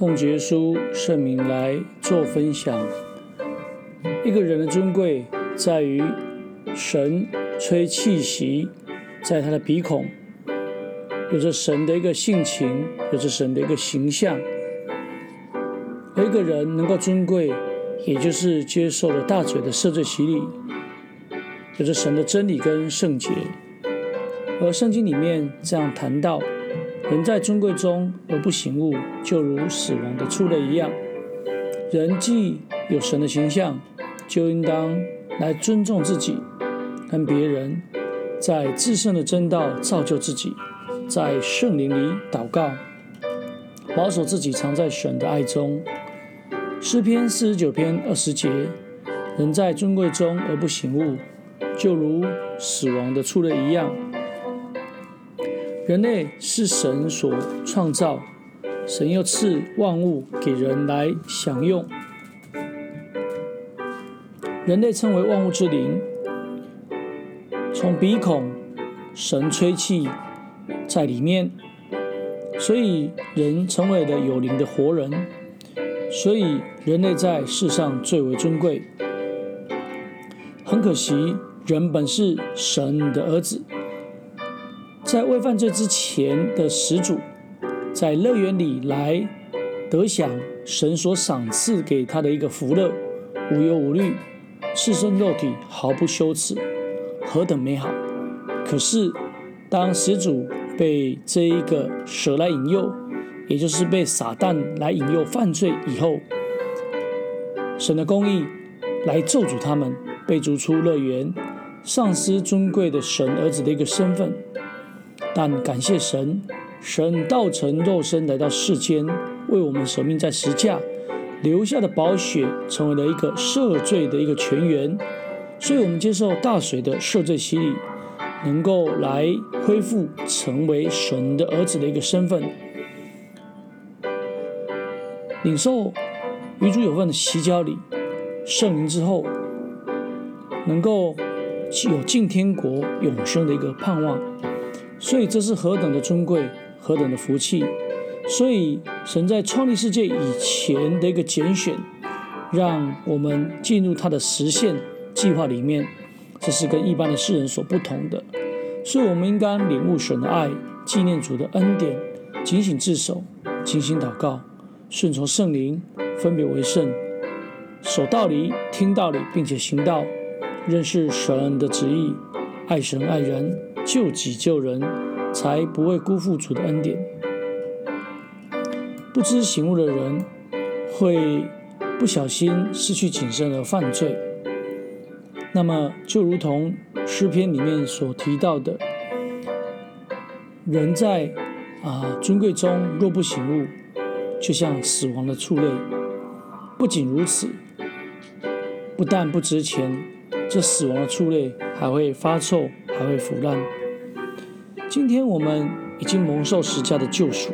奉耶稣圣名来做分享。一个人的尊贵在于神吹气息在他的鼻孔，有着神的一个性情，有着神的一个形象。而一个人能够尊贵，也就是接受了大嘴的赦罪洗礼，有着神的真理跟圣洁。而圣经里面这样谈到。人在尊贵中而不醒悟，就如死亡的畜类一样。人既有神的形象，就应当来尊重自己跟别人，在至圣的真道造就自己，在圣灵里祷告，保守自己藏在神的爱中。诗篇四十九篇二十节：人在尊贵中而不醒悟，就如死亡的畜类一样。人类是神所创造，神又赐万物给人来享用。人类称为万物之灵，从鼻孔神吹气在里面，所以人成为了有灵的活人。所以人类在世上最为尊贵。很可惜，人本是神的儿子。在未犯罪之前的始祖，在乐园里来得享神所赏赐给他的一个福乐，无忧无虑，赤身肉体毫不羞耻，何等美好！可是当始祖被这一个蛇来引诱，也就是被撒旦来引诱犯罪以后，神的公义来咒诅他们，被逐出乐园，丧失尊贵的神儿子的一个身份。但感谢神，神道成肉身来到世间，为我们舍命在十架，留下的宝血成为了一个赦罪的一个泉源，所以我们接受大水的赦罪洗礼，能够来恢复成为神的儿子的一个身份，领受与主有份的洗脚礼圣灵之后，能够有进天国永生的一个盼望。所以这是何等的尊贵，何等的福气！所以神在创立世界以前的一个拣选，让我们进入他的实现计划里面，这是跟一般的世人所不同的。所以我们应该领悟神的爱，纪念主的恩典，警醒自守，精心祷告，顺从圣灵，分别为圣，守道理，听道理，并且行道，认识神的旨意，爱神爱人。救己救人，才不会辜负主的恩典。不知醒悟的人，会不小心失去谨慎而犯罪。那么，就如同诗篇里面所提到的，人在啊尊贵中若不醒悟，就像死亡的畜类。不仅如此，不但不值钱，这死亡的畜类还会发臭。还会腐烂。今天我们已经蒙受十架的救赎，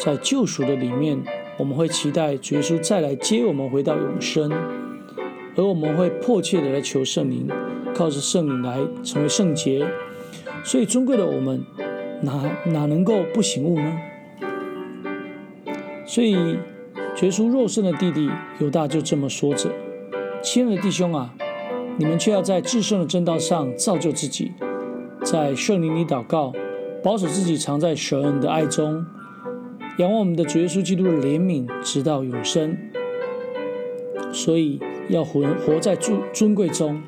在救赎的里面，我们会期待主耶稣再来接我们回到永生，而我们会迫切的来求圣灵，靠着圣灵来成为圣洁。所以尊贵的我们哪哪能够不醒悟呢？所以耶稣肉身的弟弟犹大就这么说着：“亲爱的弟兄啊。”你们却要在至圣的正道上造就自己，在圣灵里祷告，保守自己藏在神的爱中，仰望我们的主耶稣基督的怜悯，直到永生。所以要活活在尊尊贵中，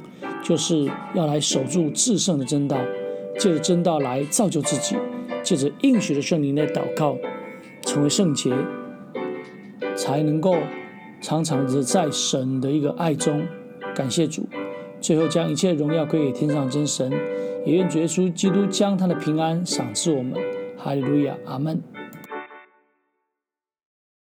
就是要来守住至圣的正道，借着正道来造就自己，借着应许的圣灵来祷告，成为圣洁，才能够常常的在神的一个爱中。感谢主。最后将一切荣耀归给天上真神，也愿主耶稣基督将他的平安赏赐我们。哈利路亚，阿门。